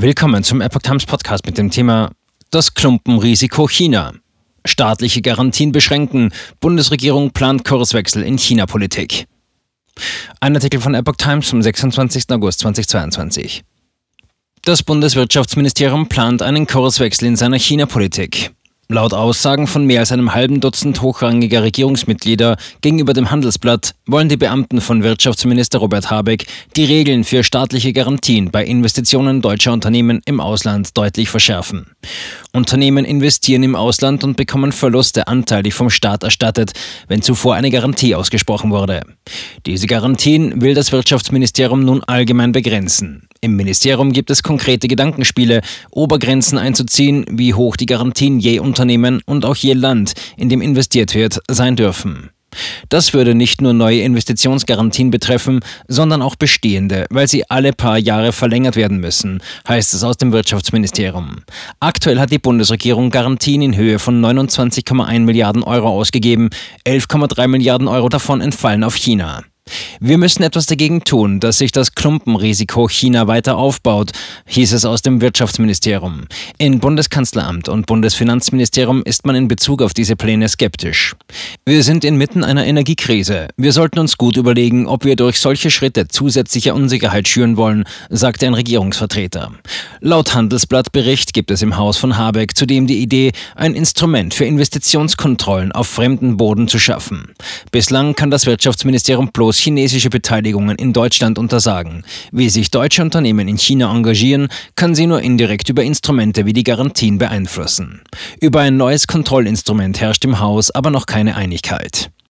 Willkommen zum Epoch Times Podcast mit dem Thema Das Klumpenrisiko China. Staatliche Garantien beschränken. Bundesregierung plant Kurswechsel in China-Politik. Ein Artikel von Epoch Times vom 26. August 2022. Das Bundeswirtschaftsministerium plant einen Kurswechsel in seiner China-Politik. Laut Aussagen von mehr als einem halben Dutzend hochrangiger Regierungsmitglieder gegenüber dem Handelsblatt wollen die Beamten von Wirtschaftsminister Robert Habeck die Regeln für staatliche Garantien bei Investitionen deutscher Unternehmen im Ausland deutlich verschärfen. Unternehmen investieren im Ausland und bekommen Verluste anteilig vom Staat erstattet, wenn zuvor eine Garantie ausgesprochen wurde. Diese Garantien will das Wirtschaftsministerium nun allgemein begrenzen. Im Ministerium gibt es konkrete Gedankenspiele, Obergrenzen einzuziehen, wie hoch die Garantien je Unternehmen und auch je Land, in dem investiert wird, sein dürfen. Das würde nicht nur neue Investitionsgarantien betreffen, sondern auch bestehende, weil sie alle paar Jahre verlängert werden müssen, heißt es aus dem Wirtschaftsministerium. Aktuell hat die Bundesregierung Garantien in Höhe von 29,1 Milliarden Euro ausgegeben, 11,3 Milliarden Euro davon entfallen auf China. Wir müssen etwas dagegen tun, dass sich das Klumpenrisiko China weiter aufbaut, hieß es aus dem Wirtschaftsministerium. In Bundeskanzleramt und Bundesfinanzministerium ist man in Bezug auf diese Pläne skeptisch. Wir sind inmitten einer Energiekrise. Wir sollten uns gut überlegen, ob wir durch solche Schritte zusätzliche Unsicherheit schüren wollen, sagte ein Regierungsvertreter. Laut Handelsblattbericht gibt es im Haus von Habeck zudem die Idee, ein Instrument für Investitionskontrollen auf fremden Boden zu schaffen. Bislang kann das Wirtschaftsministerium bloß chinesische Beteiligungen in Deutschland untersagen. Wie sich deutsche Unternehmen in China engagieren, kann sie nur indirekt über Instrumente wie die Garantien beeinflussen. Über ein neues Kontrollinstrument herrscht im Haus aber noch keine Einigkeit.